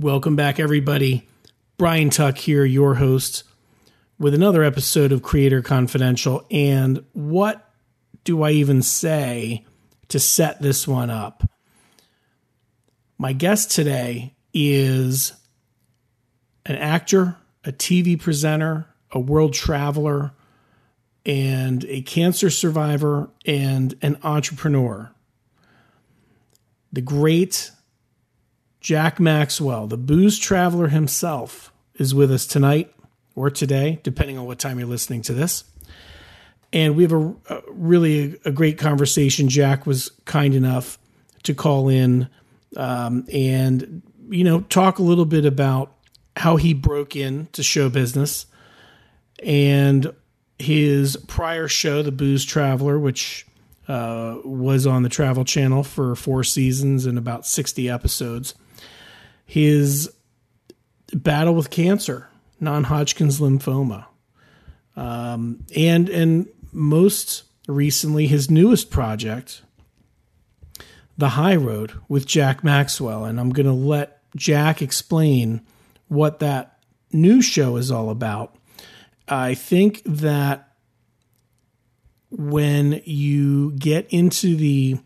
Welcome back, everybody. Brian Tuck here, your host, with another episode of Creator Confidential. And what do I even say to set this one up? My guest today is an actor, a TV presenter, a world traveler, and a cancer survivor, and an entrepreneur. The great Jack Maxwell, the booze traveler himself, is with us tonight or today, depending on what time you're listening to this. And we have a, a really a, great conversation. Jack was kind enough to call in um, and you know talk a little bit about how he broke into show business and his prior show, The Booze Traveler, which uh, was on the Travel Channel for four seasons and about 60 episodes his battle with cancer, non-Hodgkin's lymphoma, um, and and most recently his newest project, The High Road with Jack Maxwell, and I'm going to let Jack explain what that new show is all about. I think that when you get into the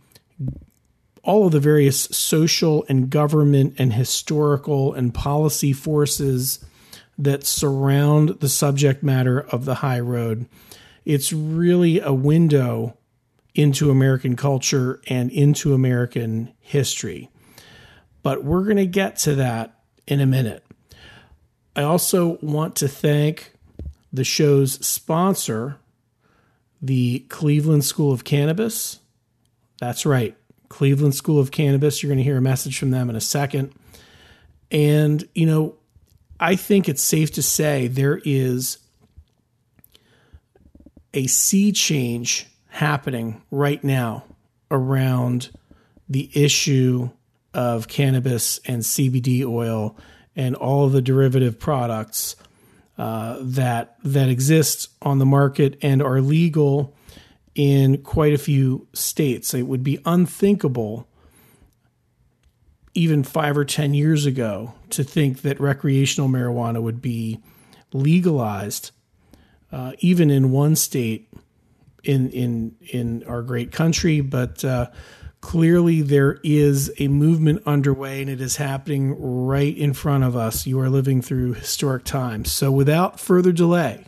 all of the various social and government and historical and policy forces that surround the subject matter of the high road. It's really a window into American culture and into American history. But we're going to get to that in a minute. I also want to thank the show's sponsor, the Cleveland School of Cannabis. That's right. Cleveland School of Cannabis. You're going to hear a message from them in a second. And, you know, I think it's safe to say there is a sea change happening right now around the issue of cannabis and CBD oil and all of the derivative products uh, that that exist on the market and are legal in quite a few states. It would be unthinkable even five or 10 years ago to think that recreational marijuana would be legalized, uh, even in one state in, in, in our great country. But uh, clearly, there is a movement underway and it is happening right in front of us. You are living through historic times. So, without further delay,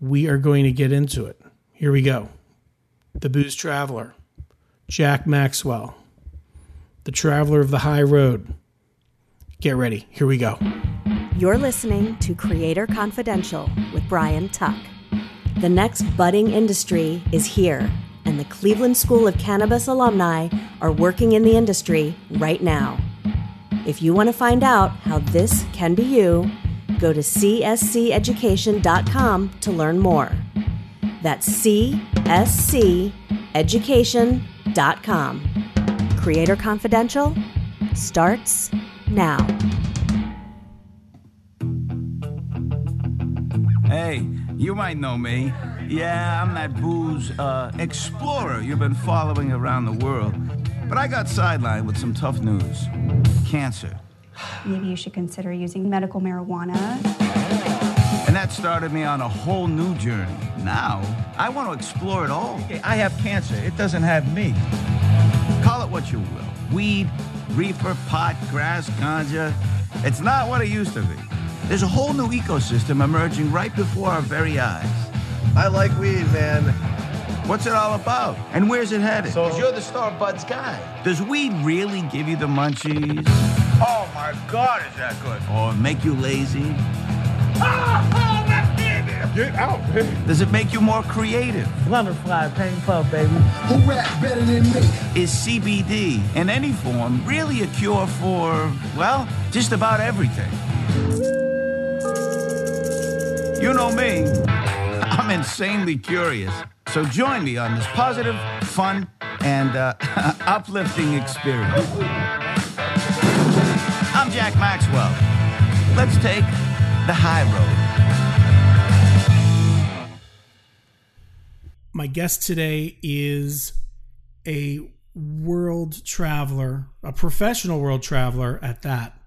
we are going to get into it. Here we go. The Booze Traveler, Jack Maxwell, the Traveler of the High Road. Get ready. Here we go. You're listening to Creator Confidential with Brian Tuck. The next budding industry is here, and the Cleveland School of Cannabis alumni are working in the industry right now. If you want to find out how this can be you, go to csceducation.com to learn more. That's csceducation.com. Creator Confidential starts now. Hey, you might know me. Yeah, I'm that booze uh, explorer you've been following around the world. But I got sidelined with some tough news cancer. Maybe you should consider using medical marijuana. And that started me on a whole new journey. Now, I want to explore it all. I have cancer. It doesn't have me. Call it what you will weed, reefer, pot, grass, ganja. It's not what it used to be. There's a whole new ecosystem emerging right before our very eyes. I like weed, man. What's it all about? And where's it headed? So you're the Star Buds guy. Does weed really give you the munchies? Oh my God, is that good? Or make you lazy? Get out, man. Does it make you more creative? Butterfly, pain puff, baby. Who rap better than me? Is CBD, in any form, really a cure for, well, just about everything? You know me. I'm insanely curious. So join me on this positive, fun, and uh, uplifting experience. I'm Jack Maxwell. Let's take the high road. My guest today is a world traveler, a professional world traveler at that,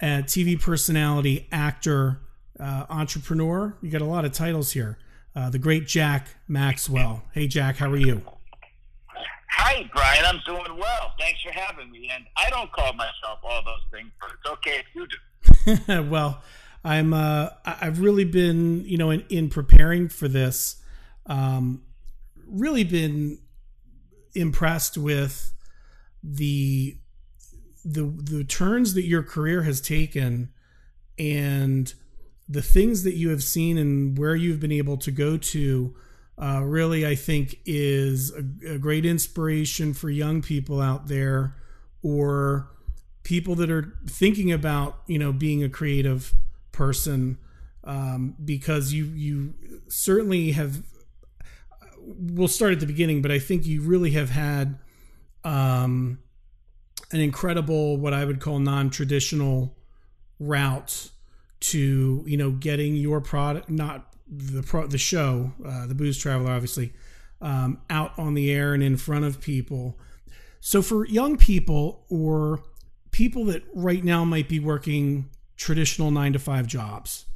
a TV personality, actor, uh, entrepreneur. You got a lot of titles here. Uh, the great Jack Maxwell. Hey, Jack, how are you? Hi, Brian. I'm doing well. Thanks for having me. And I don't call myself all those things, but it's okay if you do. well, I'm. Uh, I've really been, you know, in, in preparing for this, um, really been impressed with the the the turns that your career has taken and the things that you have seen and where you've been able to go to uh, really, I think, is a, a, great inspiration for young people out there or people that are thinking about, you know, being a creative person um, because you you certainly have. We'll start at the beginning, but I think you really have had um, an incredible, what I would call non-traditional route to you know getting your product not the pro, the show, uh, the Booze Traveler, obviously, um, out on the air and in front of people. So for young people or people that right now might be working traditional nine to five jobs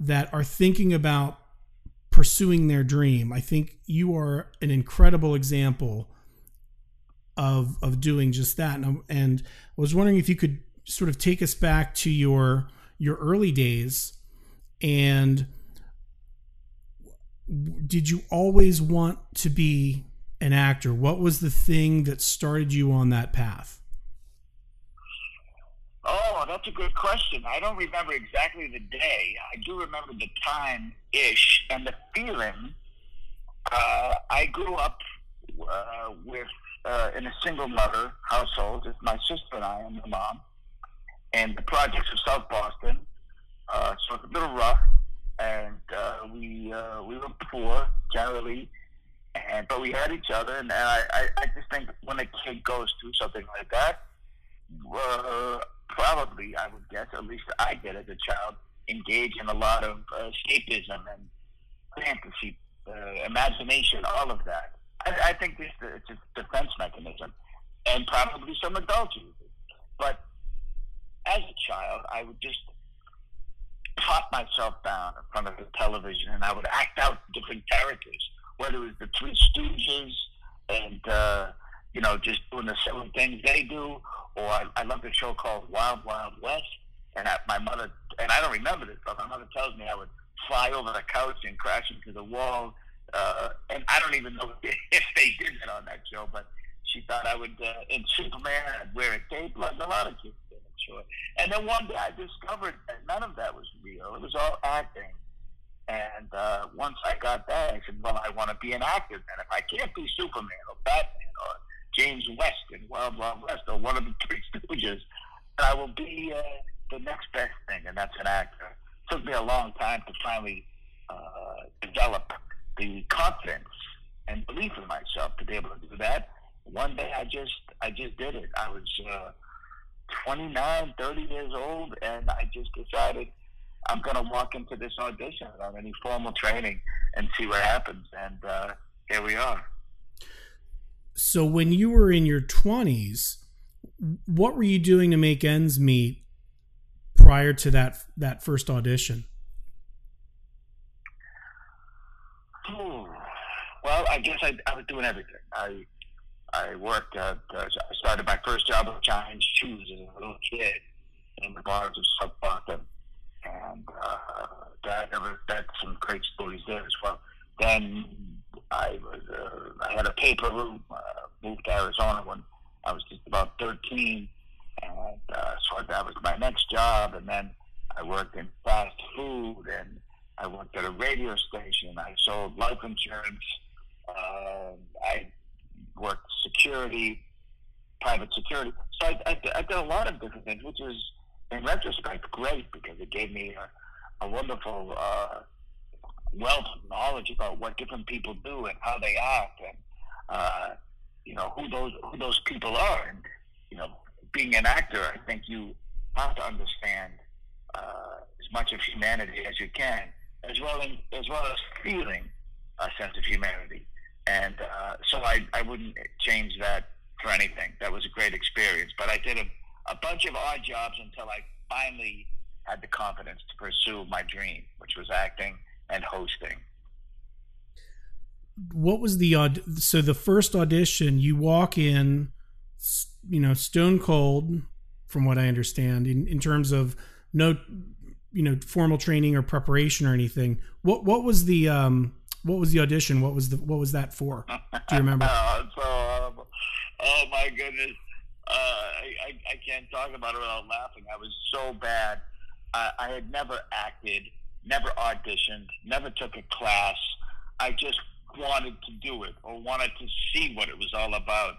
that are thinking about pursuing their dream, I think you are an incredible example of of doing just that. And, and I was wondering if you could sort of take us back to your your early days and did you always want to be an actor? What was the thing that started you on that path? Oh, that's a good question. I don't remember exactly the day. I do remember the time ish and the feeling. Uh, I grew up uh, with uh, in a single mother household. It's my sister and I and my mom, and the projects of South Boston. Uh, so it's a little rough and uh, we uh, we were poor generally, and but we had each other, and, I, I, I just think when a kid goes through something like that, uh, probably I would guess at least I did as a child engage in a lot of uh, escapism and fantasy, uh, imagination, all of that. I, I think this it's a defense mechanism, and probably some adults use it. But as a child, I would just pop myself down in front of the television and I would act out different characters, whether it was the Three Stooges and, uh, you know, just doing the same things they do, or I, I love the show called Wild Wild West. And I, my mother, and I don't remember this, but my mother tells me I would fly over the couch and crash into the wall. Uh, and I don't even know if they did that on that show, but she thought I would, uh, in Superman, I'd wear a cape like a lot of kids did sure. And then one day I discovered that none of that was real. It was all acting. And uh, once I got that, I said, well, I want to be an actor then. If I can't be Superman or Batman or James West in Wild Wild West or one of the Three Stooges, and I will be uh, the next best thing, and that's an actor. It took me a long time to finally uh, develop the confidence and belief in myself to be able to do that. One day I just I just did it. I was uh, 29, 30 years old, and I just decided I'm going to walk into this audition without any formal training and see what happens. And uh, here we are. So, when you were in your 20s, what were you doing to make ends meet prior to that that first audition? Well, I guess I, I was doing everything. I I worked at, uh, I started my first job at Giant Shoes as a little kid in the bars of South Boston. And uh, that, that's some great stories there as well. Then I was, uh, I had a paper route, to Arizona when I was just about 13. And uh, so that was my next job. And then I worked in fast food and I worked at a radio station. I sold life insurance. Uh, I worked security, private security. So I, I, I did a lot of different things, which is, in retrospect, great because it gave me a, a wonderful uh, wealth of knowledge about what different people do and how they act and uh, you know who those who those people are. And you know, being an actor, I think you have to understand uh, as much of humanity as you can, as well as, as well as feeling a sense of humanity and uh, so I, I wouldn't change that for anything. That was a great experience. But I did a, a bunch of odd jobs until I finally had the confidence to pursue my dream, which was acting and hosting. What was the odd? So the first audition, you walk in, you know, stone cold, from what I understand, in, in terms of no, you know, formal training or preparation or anything. What what was the um what was the audition? What was the what was that for? Do you remember? oh, so horrible. Oh my goodness. Uh, I, I, I can't talk about it without laughing. I was so bad. I, I had never acted, never auditioned, never took a class. I just wanted to do it or wanted to see what it was all about.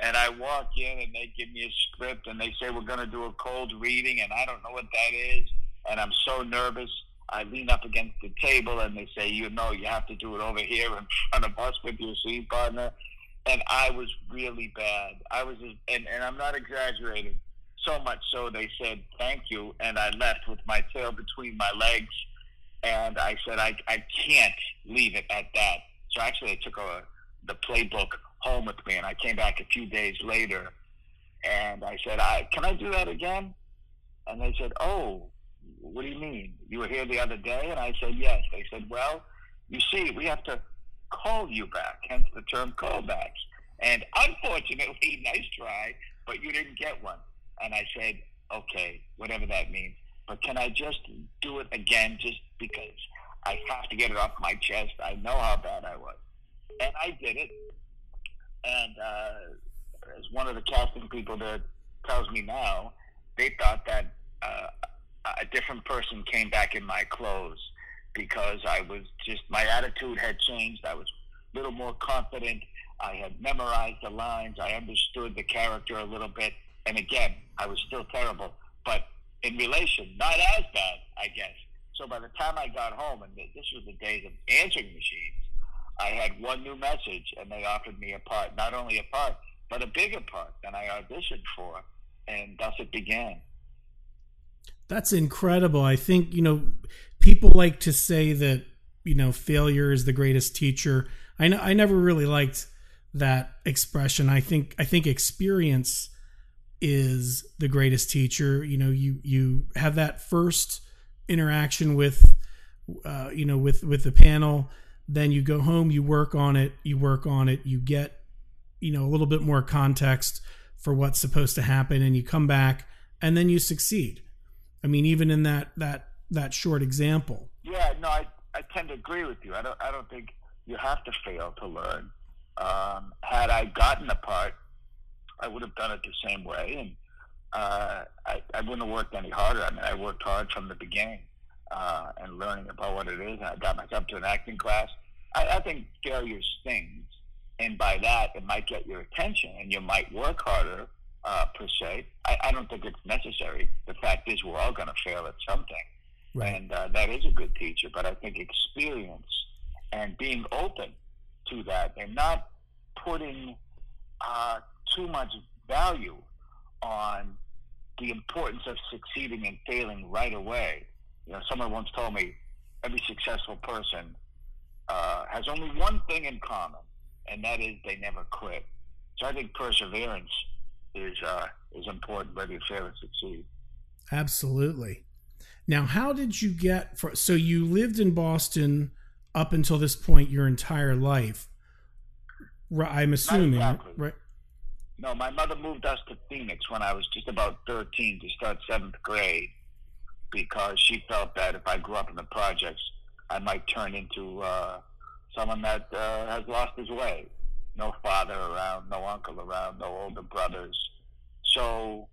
And I walk in and they give me a script and they say, we're going to do a cold reading and I don't know what that is. And I'm so nervous. I lean up against the table and they say, you know, you have to do it over here in front of us with your scene partner. And I was really bad. I was, and, and I'm not exaggerating, so much so they said, thank you. And I left with my tail between my legs. And I said, I, I can't leave it at that. So actually, I took a, the playbook home with me and I came back a few days later and I said, I, can I do that again? And they said, oh, what do you mean? You were here the other day? And I said, yes. They said, well, you see, we have to call you back, hence the term callbacks. And unfortunately, nice try, but you didn't get one. And I said, okay, whatever that means. But can I just do it again just because I have to get it off my chest? I know how bad I was. And I did it. And uh, as one of the casting people that tells me now, they thought that uh, a different person came back in my clothes because I was just my attitude had changed. I was a little more confident. I had memorized the lines. I understood the character a little bit. And again, I was still terrible, but in relation, not as bad, I guess. So by the time I got home, and this was the days of answering machines, I had one new message, and they offered me a part, not only a part, but a bigger part than I auditioned for, and thus it began. That's incredible. I think, you know, people like to say that, you know, failure is the greatest teacher. I know I never really liked that expression. I think I think experience is the greatest teacher. You know, you you have that first interaction with uh, you know, with with the panel, then you go home, you work on it, you work on it, you get you know, a little bit more context for what's supposed to happen and you come back and then you succeed I mean, even in that that that short example. Yeah, no, I I tend to agree with you. I don't I don't think you have to fail to learn. Um, had I gotten the part, I would have done it the same way, and uh, I I wouldn't have worked any harder. I mean, I worked hard from the beginning uh, and learning about what it is. And I got myself to an acting class. I, I think failure stings, and by that, it might get your attention, and you might work harder uh, per se. I, I, don't think it's necessary. The fact is, we're all going to fail at something, right. and uh, that is a good teacher. But I think experience and being open to that, and not putting uh, too much value on the importance of succeeding and failing right away. You know, someone once told me every successful person uh, has only one thing in common, and that is they never quit. So I think perseverance is uh, is important whether you fail or succeed. Absolutely. Now, how did you get? For, so you lived in Boston up until this point your entire life. I'm assuming, exactly. right? No, my mother moved us to Phoenix when I was just about 13 to start seventh grade because she felt that if I grew up in the projects, I might turn into uh, someone that uh, has lost his way no father around, no uncle around, no older brothers. So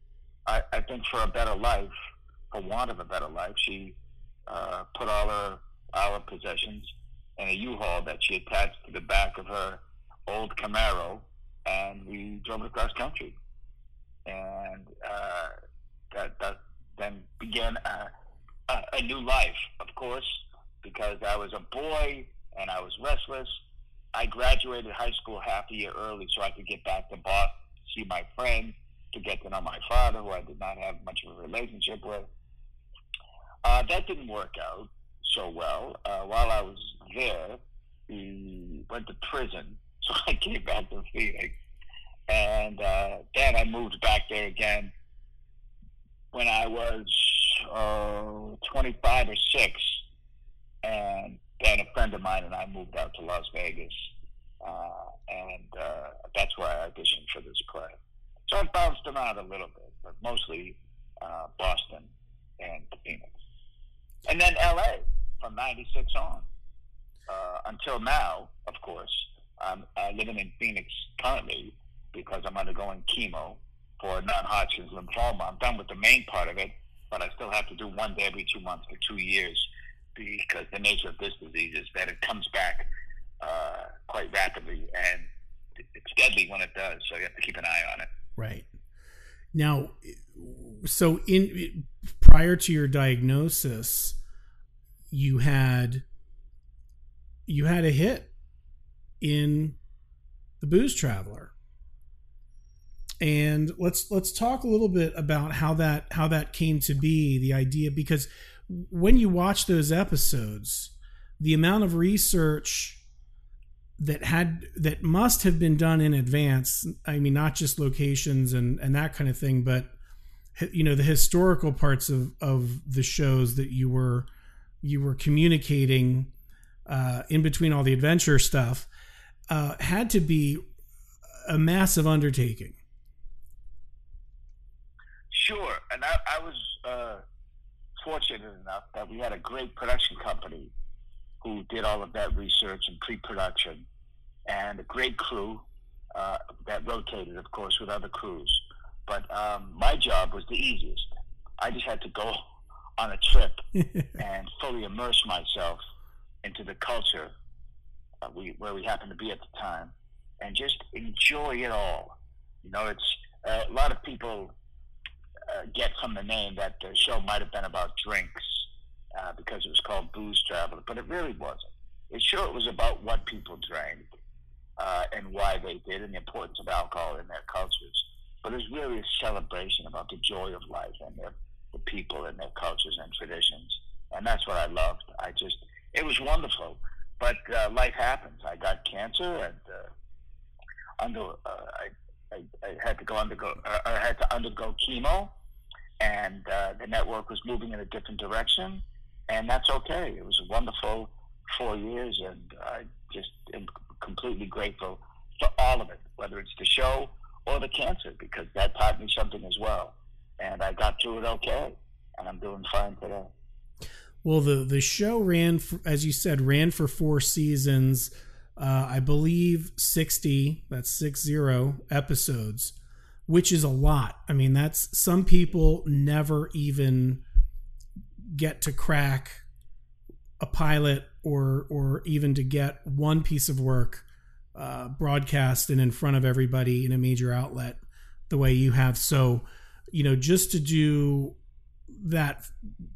I, I think for a better life, for want of a better life, she uh, put all her our possessions in a U-Haul that she attached to the back of her old Camaro, and we drove across country. And uh, that, that then began a, a, a new life, of course, because I was a boy and I was restless I graduated high school half a year early so I could get back to Boston, see my friends, to get to know my father, who I did not have much of a relationship with. Uh, that didn't work out so well. Uh, while I was there, he went to prison So I came back to Phoenix, and uh, then I moved back there again when I was uh, 25 or six, and then a friend of mine and I moved out to Las Vegas, uh, and uh, that's where I auditioned for this play. So I bounced around a little bit, but mostly uh, Boston and Phoenix, and then L.A. from '96 on uh, until now. Of course, I'm uh, living in Phoenix currently because I'm undergoing chemo for non-Hodgkin's lymphoma. I'm done with the main part of it, but I still have to do one day every two months for two years because the nature of this disease is that it comes back uh, quite rapidly and it's deadly when it does. So you have to keep an eye on it. Right. Now, so in prior to your diagnosis, you had you had a hit in the Booze Traveler. And let's let's talk a little bit about how that how that came to be the idea because when you watch those episodes the amount of research that had that must have been done in advance i mean not just locations and and that kind of thing but you know the historical parts of of the shows that you were you were communicating uh, in between all the adventure stuff uh, had to be a massive undertaking Sure, and I, I was uh, fortunate enough that we had a great production company who did all of that research and pre-production, and a great crew uh, that rotated, of course, with other crews. But um, my job was the easiest. I just had to go on a trip and fully immerse myself into the culture uh, we, where we happened to be at the time, and just enjoy it all. You know, it's uh, a lot of people uh, get from the name that the show might have been about drinks uh, because it was called Booze Traveler, but it really wasn't. It sure it was about what people drank uh, and why they did and the importance of alcohol in their cultures. But it was really a celebration about the joy of life and their, the people and their cultures and traditions. And that's what I loved. I just, it was wonderful. But uh, life happens. I got cancer and uh, under, uh, I I, I had to go undergo uh, I had to undergo chemo, and uh, the network was moving in a different direction, and that's okay. It was a wonderful four years, and I just am completely grateful for all of it, whether it's the show or the cancer, because that taught me something as well, and I got through it okay, and I'm doing fine today. Well, the the show ran, for, as you said, ran for four seasons uh, I believe 60, that's six zero episodes, which is a lot. I mean, that's some people never even get to crack a pilot or or even to get one piece of work uh, broadcast and in front of everybody in a major outlet the way you have. So, you know, just to do that,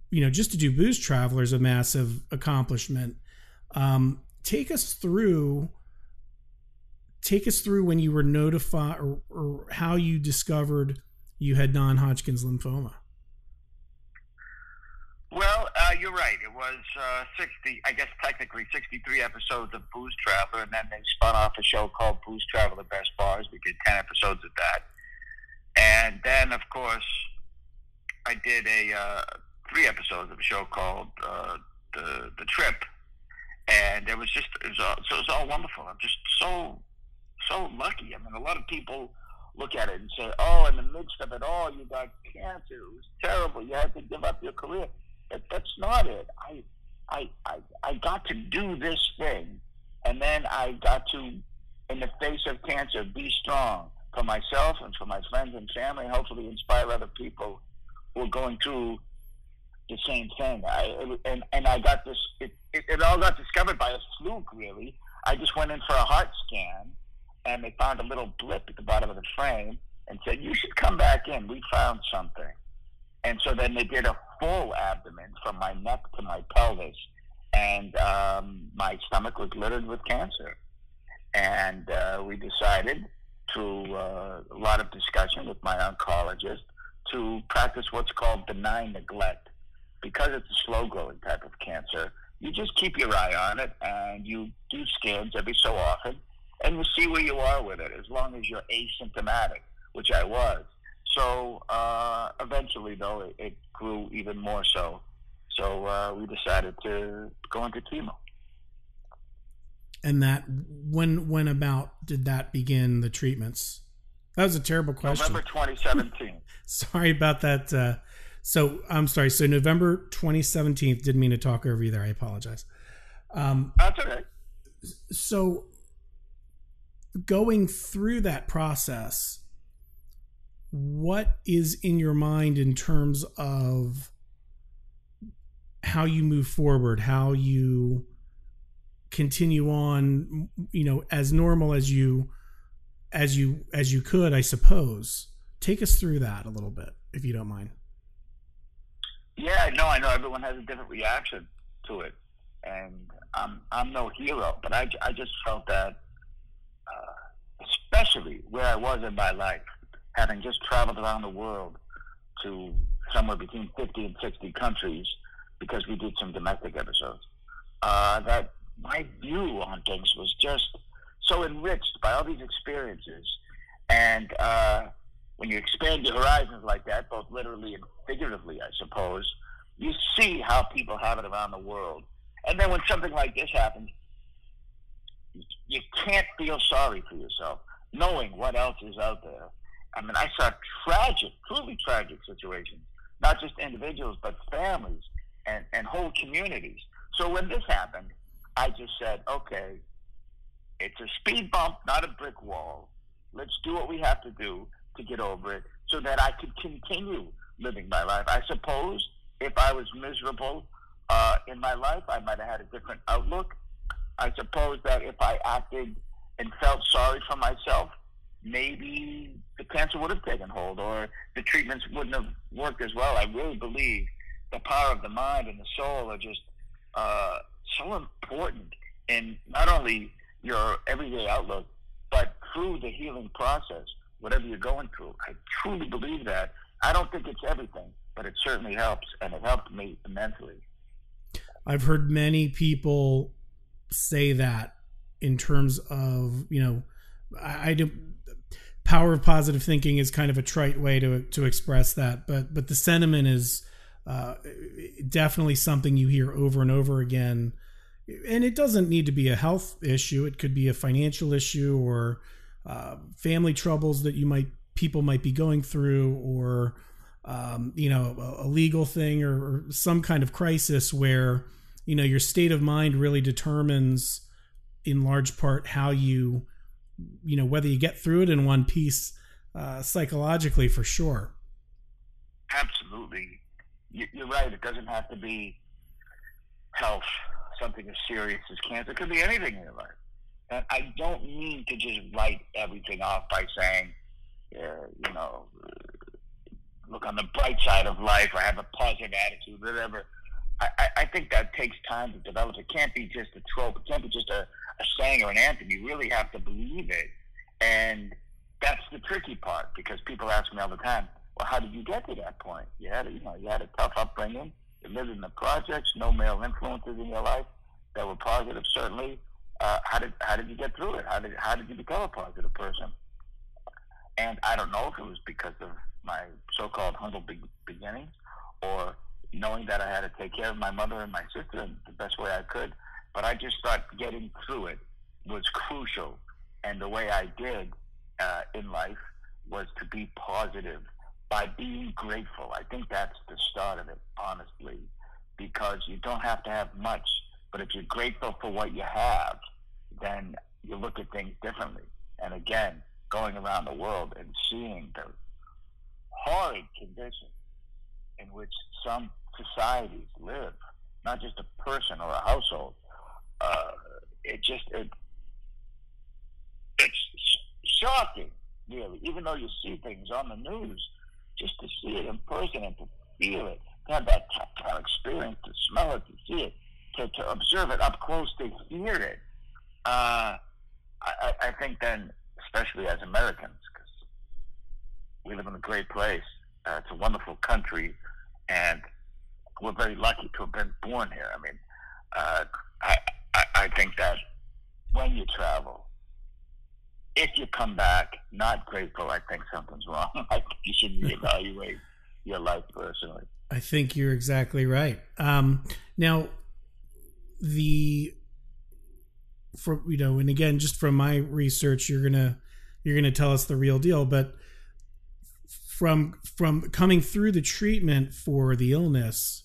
you know, just to do Booze is a massive accomplishment. Um, take us through take us through when you were notified or, or how you discovered you had non-hodgkin's lymphoma well, uh, you're right. It was uh, 60, I guess technically 63 episodes of Booze Traveler, and then they spun off a show called Booze Traveler Best Bars. We did 10 episodes of that. And then, of course, I did a uh, three episodes of a show called uh, the, the Trip, and it was just it was all, so it was all wonderful. I'm just so so lucky. I mean, a lot of people look at it and say, "Oh, in the midst of it all, you got cancer. It was terrible. You had to give up your career." But that's not it. I I I I got to do this thing, and then I got to, in the face of cancer, be strong for myself and for my friends and family. Hopefully, inspire other people who are going through the same thing. I and and I got this. It, it, it all got discovered by a fluke, really. I just went in for a heart scan, and they found a little blip at the bottom of the frame, and said, "You should come back in. We found something." And so then they did a full abdomen from my neck to my pelvis, and um, my stomach was littered with cancer. And uh, we decided, through uh, a lot of discussion with my oncologist, to practice what's called benign neglect because it's a slow growing type of cancer, you just keep your eye on it and you do scans every so often and you see where you are with it. As long as you're asymptomatic, which I was. So uh, eventually, though, it, it grew even more so. So uh, we decided to go into chemo. And that when when about did that begin the treatments? That was a terrible question. November 2017. sorry about that. Uh, so I'm sorry. So November 2017. Didn't mean to talk over you there. I apologize. Um, That's okay. So going through that process, what is in your mind in terms of how you move forward, how you continue on, you know, as normal as you as you as you could, I suppose. Take us through that a little bit, if you don't mind. Yeah, no, I know everyone has a different reaction to it, and I'm I'm no hero, but I, I just felt that, uh, especially where I was in my life, having just traveled around the world to somewhere between 50 and 60 countries because we did some domestic episodes, uh, that my view on things was just so enriched by all these experiences. And uh, when you expand your horizons like that, both literally and figuratively, I suppose, you see how people have it around the world. And then when something like this happens, you can't feel sorry for yourself, knowing what else is out there. I mean, I saw tragic, truly tragic situations, not just individuals, but families and, and whole communities. So when this happened, I just said, okay, it's a speed bump, not a brick wall. Let's do what we have to do to get over it so that I could continue living my life. I suppose if I was miserable uh, in my life, I might have had a different outlook. I suppose that if I acted and felt sorry for myself, maybe the cancer would have taken hold or the treatments wouldn't have worked as well. I really believe the power of the mind and the soul are just uh, so important in not only your everyday outlook, but through the healing process, whatever you're going through. I truly believe that. I don't think it's everything, but it certainly helps, and it helped me immensely. I've heard many people say that in terms of you know, I, I do. Power of positive thinking is kind of a trite way to to express that, but but the sentiment is uh, definitely something you hear over and over again and it doesn't need to be a health issue. It could be a financial issue or uh, family troubles that you might people might be going through or um, you know a, a legal thing or, or, some kind of crisis where you know your state of mind really determines in large part how you you know whether you get through it in one piece uh, psychologically for sure. Absolutely. You're right. It doesn't have to be health something as serious as cancer. It could be anything in your life. And I don't mean to just write everything off by saying, uh, you know, look on the bright side of life or have a positive attitude, whatever. I, I think that takes time to develop. It can't be just a trope. It can't be just a, a saying or an anthem. You really have to believe it. And that's the tricky part because people ask me all the time, well, how did you get to that point? You had, a, you know, you had a tough upbringing. In the projects, no male influences in your life that were positive, certainly. Uh, how did how did you get through it? How did how did you become a positive person? And I don't know if it was because of my so-called humble be- beginnings, or knowing that I had to take care of my mother and my sister in the best way I could. But I just thought getting through it was crucial, and the way I did uh, in life was to be positive by being grateful. I think that's the start of it, honestly, because you don't have to have much, but if you're grateful for what you have, then you look at things differently. And again, going around the world and seeing the horrid conditions in which some societies live, not just a person or a household, uh, it just it it's shocking, really. Even though you see things on the news, just to see it in person and to feel it, to have that tactile experience, to smell it, to see it, to, to observe it up close, to hear it. Uh, I, I think then, especially as Americans, because we live in a great place, uh, it's a wonderful country, and we're very lucky to have been born here. I mean, uh, I, I, I think that when you travel, if you come back not grateful, I think something's wrong. I you should reevaluate your life personally. I think you're exactly right. Um, now, the from you know, and again, just from my research, you're gonna you're gonna tell us the real deal, but from from coming through the treatment for the illness,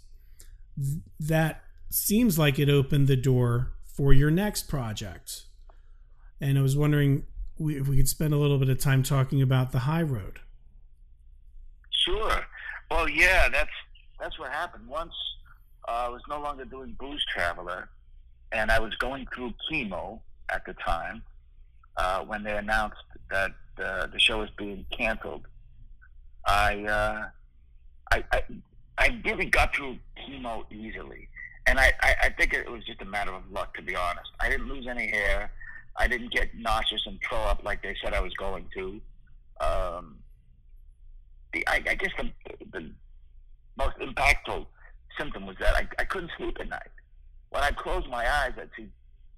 that seems like it opened the door for your next project. And I was wondering if we could spend a little bit of time talking about the high road. Sure. Well, yeah, that's that's what happened. Once uh, I was no longer doing Booze Traveler, and I was going through chemo at the time uh, when they announced that uh, the show was being canceled. I, uh, I, I, I really got through chemo easily, and I, I, I think it was just a matter of luck, to be honest. I didn't lose any hair. I didn't get nauseous and throw up like they said I was going to. Um, the, I, I guess the, the most impactful symptom was that I, I couldn't sleep at night. When I closed my eyes, I'd see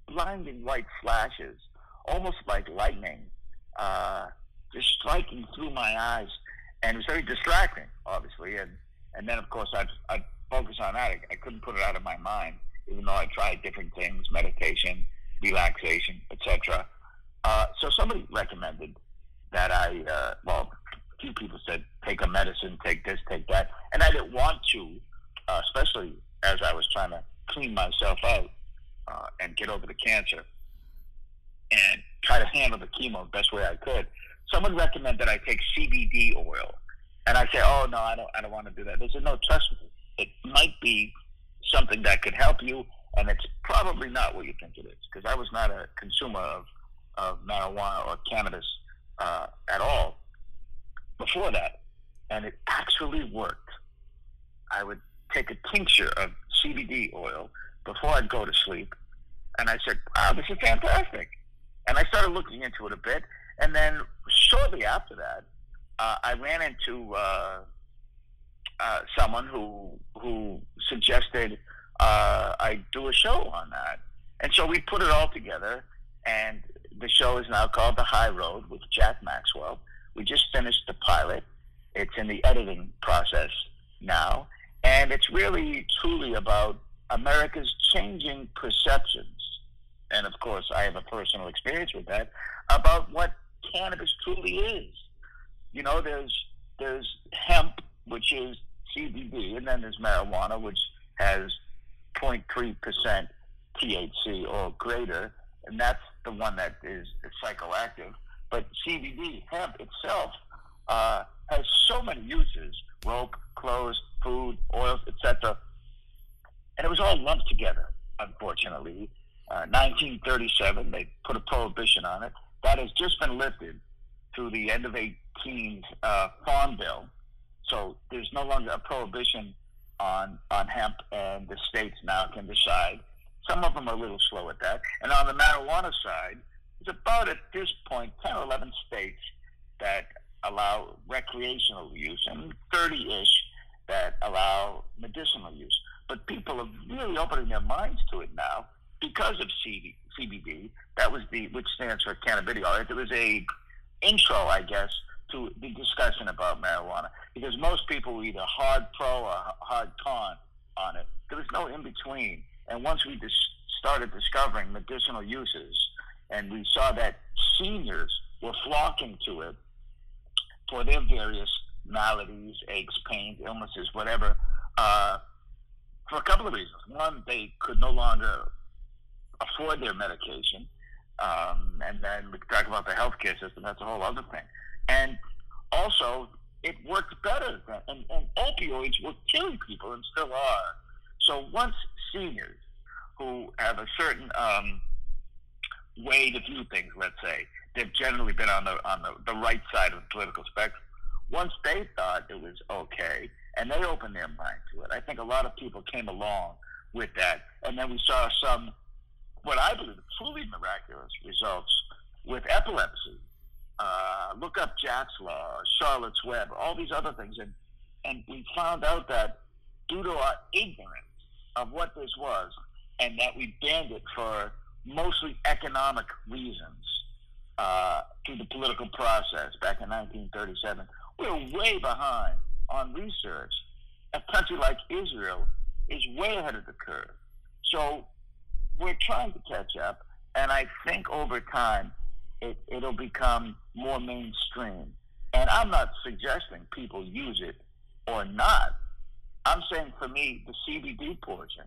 blinding white flashes, almost like lightning, uh, just striking through my eyes, and it was very distracting, obviously. And and then of course I'd I'd focus on that. I, I couldn't put it out of my mind, even though I tried different things, meditation, relaxation, etc. Uh, so somebody recommended that I, uh, well, a few people said take a medicine, take this, take that, and I didn't want to, uh, especially as I was trying to clean myself out uh, and get over the cancer and try to handle the chemo the best way I could. Someone recommended that I take CBD oil, and I say, "Oh no, I don't, I don't want to do that." They said, "No, trust me, it might be something that could help you, and it's probably not what you think it is." Because I was not a consumer of, of marijuana or cannabis uh, at all before that, and it actually worked. I would take a tincture of CBD oil before I'd go to sleep, and I said, "Wow, this is fantastic!" And I started looking into it a bit, and then shortly after that, uh, I ran into uh, uh, someone who who suggested uh, I do a show on that, and so we put it all together, and the show is now called The High Road with Jack Maxwell. We just finished the pilot. It's in the editing process now, and it's really truly about America's changing perceptions. And of course, I have a personal experience with that about what cannabis truly is. You know, there's there's hemp, which is CBD, and then there's marijuana, which has 0.3 percent THC or greater, and that's the one that is psychoactive. But CBD, hemp itself, uh, has so many uses: rope, clothes, food, oils, etc. And it was all lumped together. Unfortunately, uh, 1937, they put a prohibition on it. That has just been lifted through the end of 18 uh, Farm Bill. So there's no longer a prohibition on on hemp, and the states now can decide. Some of them are a little slow at that. And on the marijuana side, it's about at this point 10 or 11 states that allow recreational use, and 30-ish that allow medicinal use. But people are really opening their minds to it now because of CD, CBD. That was the which stands for cannabidiol. It was a intro, I guess, to the discussion about marijuana because most people were either hard pro or hard con on it. There was no in between. And once we dis- started discovering medicinal uses, and we saw that seniors were flocking to it for their various maladies, aches, pains, illnesses, whatever, uh, for a couple of reasons. One, they could no longer afford their medication. Um, and then we talk about the healthcare system, that's a whole other thing. And also, it worked better. Than, and, and opioids were killing people and still are. So once seniors who have a certain um, way to view things, let's say, they've generally been on the on the, the right side of the political spectrum. Once they thought it was okay, and they opened their mind to it, I think a lot of people came along with that, and then we saw some, what I believe, truly miraculous results with epilepsy. Uh, look up Jack's Law, Charlotte's Web, all these other things, and and we found out that due to our ignorance of what this was, and that we banned it for mostly economic reasons, uh, through the political process back in 1937. We're way behind on research. A country like Israel is way ahead of the curve. So we're trying to catch up, and I think over time it, it'll become more mainstream. And I'm not suggesting people use it or not. I'm saying for me, the CBD portion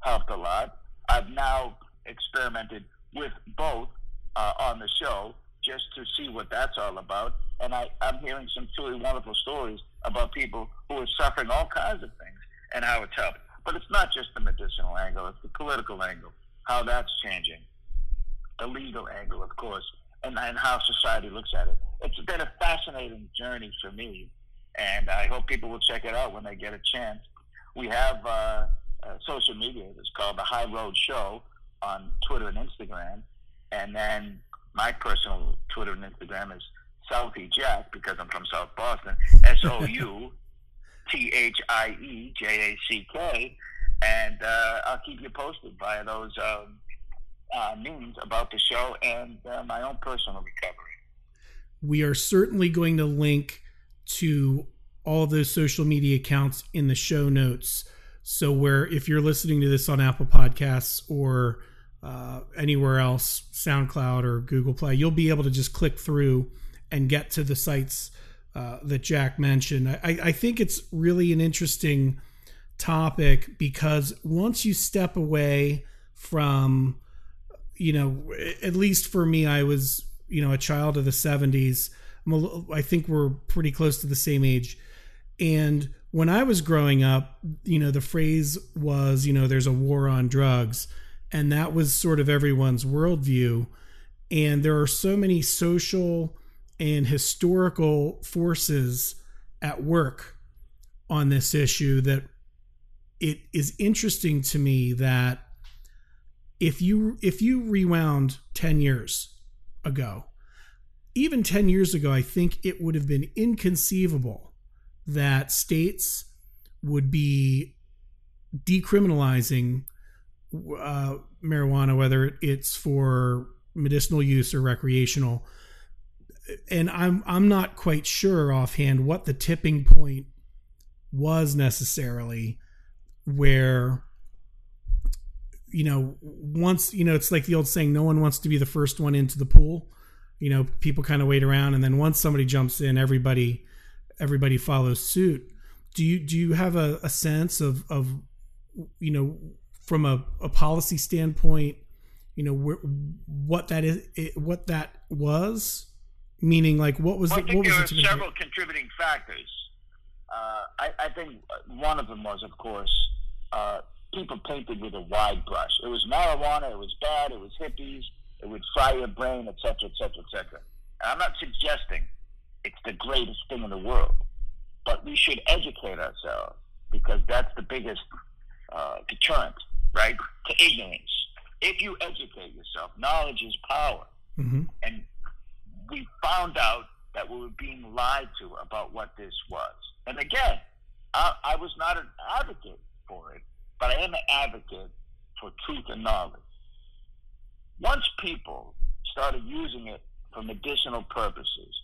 helped a lot. I've now experimented with both uh, on the show just to see what that's all about. And I, I'm hearing some truly wonderful stories about people who are suffering all kinds of things and how it's helped. But it's not just the medicinal angle, it's the political angle, how that's changing, the legal angle, of course, and, and how society looks at it. It's been a fascinating journey for me, and I hope people will check it out when they get a chance. We have uh, uh, social media. It's called The High Road Show on Twitter and Instagram. And then my personal Twitter and Instagram is Southie Jack because I'm from South Boston. S O U T H I E J A C K. And uh, I'll keep you posted via those um, uh, means about the show and uh, my own personal recovery. We are certainly going to link to all those social media accounts in the show notes. So, where if you're listening to this on Apple Podcasts or uh, anywhere else, SoundCloud or Google Play, you'll be able to just click through and get to the sites uh, that Jack mentioned. I, I think it's really an interesting topic because once you step away from, you know, at least for me, I was, you know, a child of the 70s. I think we're pretty close to the same age. And when I was growing up, you know, the phrase was, you know, there's a war on drugs. And that was sort of everyone's worldview. And there are so many social and historical forces at work on this issue that it is interesting to me that if you if you rewound 10 years ago even 10 years ago i think it would have been inconceivable that states would be decriminalizing uh, marijuana whether it's for medicinal use or recreational. And i'm i'm not quite sure offhand what the tipping point was necessarily where you know once you know it's like the old saying no one wants to be the first one into the pool. You know people kind of wait around and then once somebody jumps in everybody everybody follows suit. Do you do you have a, a sense of of you know from a, a policy standpoint you know where, what that is what that was? Meaning like what was well, the, I think what there was the several contributing factors. Uh, I, I think one of them was of course uh, people painted with a wide brush. It was marijuana, it was bad, it was hippies, it would fry your brain, etc., etc., etc. I'm not suggesting it's the greatest thing in the world, but we should educate ourselves because that's the biggest uh, deterrent, right, to ignorance. If you educate yourself, knowledge is power. Mm-hmm. And we found out that we were being lied to about what this was. And again, I, I was not an advocate for it, but I am an advocate for truth and knowledge. Once people started using it for medicinal purposes,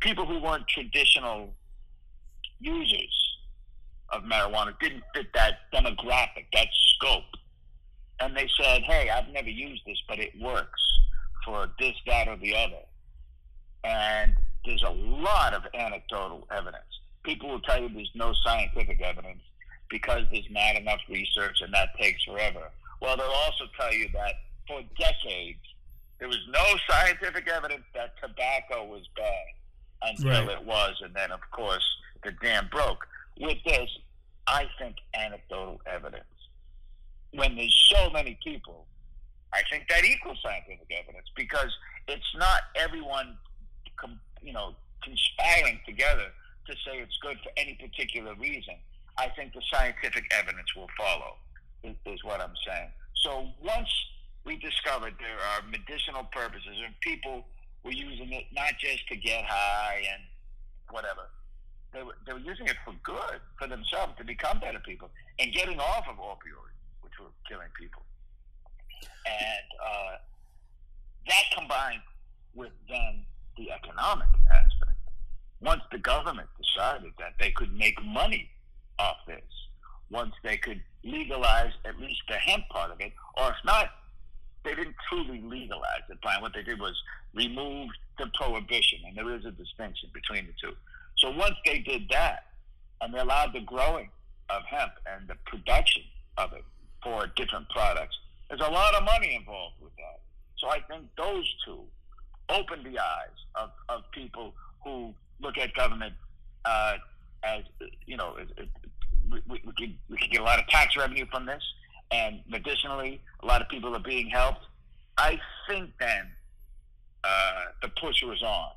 people who weren't traditional users of marijuana didn't fit that demographic, that scope. And they said, hey, I've never used this, but it works for this, that, or the other. And there's a lot of anecdotal evidence. People will tell you there's no scientific evidence because there's not enough research and that takes forever. Well, they'll also tell you that for decades, there was no scientific evidence that tobacco was bad until Right. it was. And then, of course, the dam broke. With this, I think anecdotal evidence. When there's so many people, I think that equals scientific evidence because it's not everyone, com- you know, conspiring together to say it's good for any particular reason. I think the scientific evidence will follow, is, is what I'm saying. So once we discovered there are medicinal purposes and people were using it not just to get high and whatever, they were, they were using it for good, for themselves, to become better people, and getting off of opioids, which were killing people. And uh, that combined with then the economic aspect. Once the government decided that they could make money once they could legalize at least the hemp part of it, or if not, they didn't truly legalize it, Brian. What they did was remove the prohibition, and there is a distinction between the two. So once they did that, and they allowed the growing of hemp and the production of it for different products, there's a lot of money involved with that. So I think those two open the eyes of, of people who look at government uh, as, you know, we, we, could, we could get a lot of tax revenue from this. And additionally, a lot of people are being helped. I think then uh, the push was on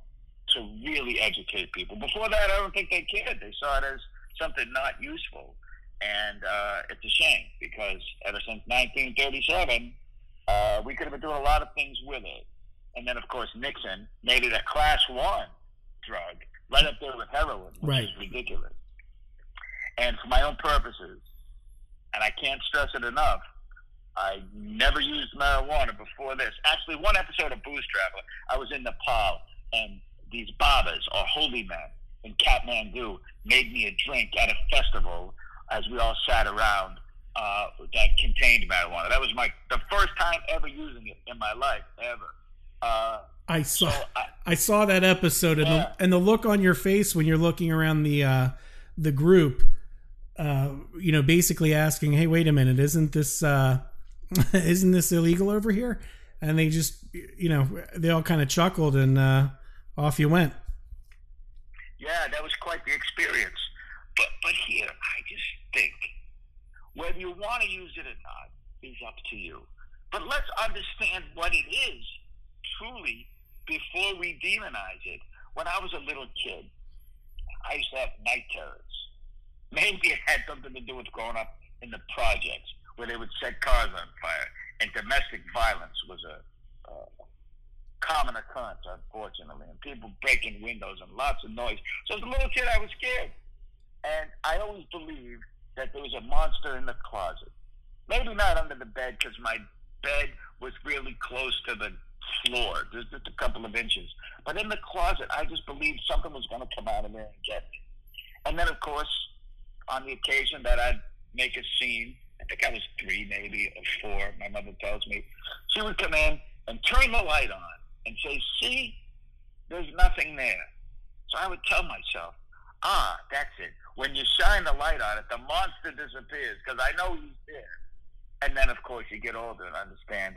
to really educate people. Before that, I don't think they cared. They saw it as something not useful. And uh, it's a shame because ever since 1937, uh, we could have been doing a lot of things with it. And then, of course, Nixon made it a class one drug, right up there with heroin, which right. is ridiculous. And for my own purposes, and I can't stress it enough, I never used marijuana before this. Actually, one episode of Booze Traveler, I was in Nepal, and these Babas, or holy men, in Kathmandu, made me a drink at a festival as we all sat around uh, that contained marijuana. That was my the first time ever using it in my life ever. Uh, I saw so I, I, saw that episode and, yeah. the, and the look on your face when you're looking around the uh, the group. Uh, you know, basically asking, "Hey, wait a minute, isn't this uh, isn't this illegal over here?" And they just, you know, they all kind of chuckled and uh, off you went. Yeah, that was quite the experience. But but here, I just think whether you want to use it or not is up to you. But let's understand what it is truly before we demonize it. When I was a little kid, I used to have night terrors. Maybe it had something to do with growing up in the projects where they would set cars on fire, and domestic violence was a, common occurrence, unfortunately, and people breaking windows and lots of noise. So as a little kid, I was scared, and I always believed that there was a monster in the closet. Maybe not under the bed because my bed was really close to the floor, just, just a couple of inches. But in the closet, I just believed something was going to come out of there and get me. And then, of course, on the occasion that I'd make a scene, I think I was three, maybe, or four, my mother tells me, she would come in and turn the light on and say, see, there's nothing there. So I would tell myself, ah, that's it. When you shine the light on it, the monster disappears because I know he's there. And then, of course, you get older and understand,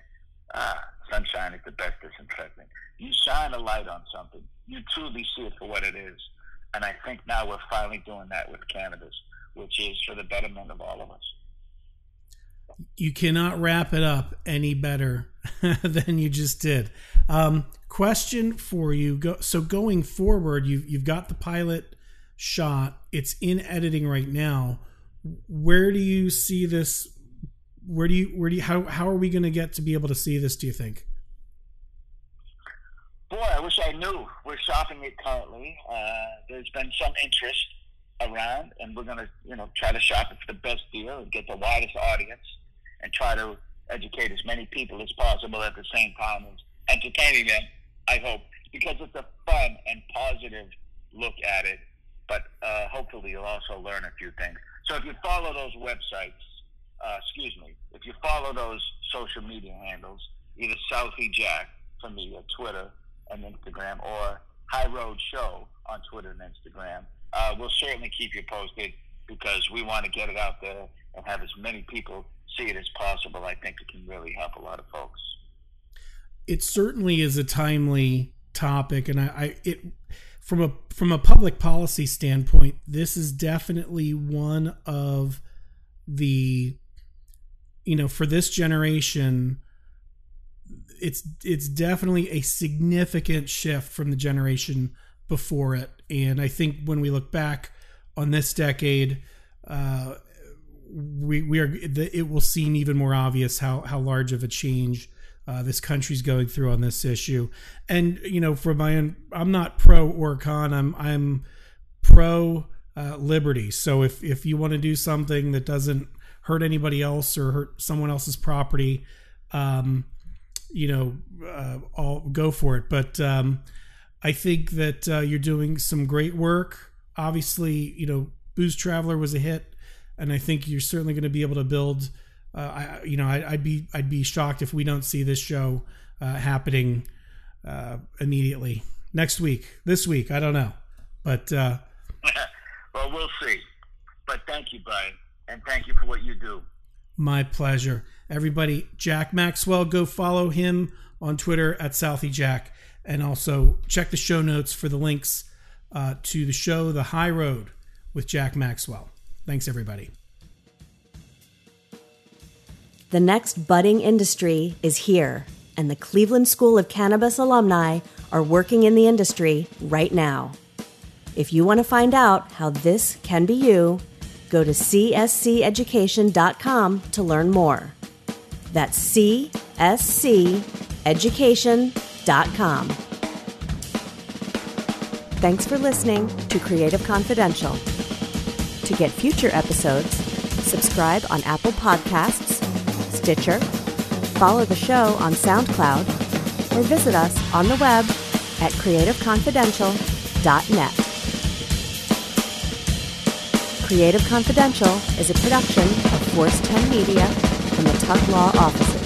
ah, sunshine is the best disinfectant. You shine a light on something, you truly see it for what it is. And I think now we're finally doing that with cannabis, which is for the betterment of all of us. You cannot wrap it up any better than you just did. Um, question for you: Go, So going forward, you've you've got the pilot shot. It's in editing right now. Where do you see this? Where do you where do you how how are we going to get to be able to see this? Do you think? Boy, I wish I knew. We're shopping it currently. Uh, there's been some interest around, and we're going to, you know, try to shop for the best deal and get the widest audience, and try to educate as many people as possible at the same time as entertaining them. I hope because it's a fun and positive look at it, but uh, hopefully you'll also learn a few things. So if you follow those websites, uh, excuse me, if you follow those social media handles, either Southie Jack from the uh, Twitter and Instagram, or High Road Show on Twitter and Instagram. Uh, we'll certainly keep you posted because we want to get it out there and have as many people see it as possible. I think it can really help a lot of folks. It certainly is a timely topic, and I, I it from a from a public policy standpoint, this is definitely one of the you know for this generation it's it's definitely a significant shift from the generation before it, and I think when we look back on this decade, uh, we we are it will seem even more obvious how how large of a change uh, this country's going through on this issue. And you know, for my own, I'm not pro or con. I'm I'm pro uh, liberty. So if if you want to do something that doesn't hurt anybody else or hurt someone else's property, um, you know, uh, all go for it. But um, I think that uh, you're doing some great work. Obviously, you know, Booze Traveler was a hit, and I think you're certainly going to be able to build. Uh, I, you know, I, would be I'd be shocked if we don't see this show uh, happening uh, immediately next week, this week. I don't know, but uh, well, we'll see. But thank you, Brian, and thank you for what you do. My pleasure. Everybody, Jack Maxwell, go follow him on Twitter at SouthieJack. And also check the show notes for the links uh, to the show The High Road with Jack Maxwell. Thanks, everybody. The next budding industry is here, and the Cleveland School of Cannabis alumni are working in the industry right now. If you want to find out how this can be you, go to csceducation.com to learn more. That's csceducation.com. Thanks for listening to Creative Confidential. To get future episodes, subscribe on Apple Podcasts, Stitcher, follow the show on SoundCloud, or visit us on the web at creativeconfidential.net. Creative Confidential is a production of Force 10 Media from the Tuck Law Offices.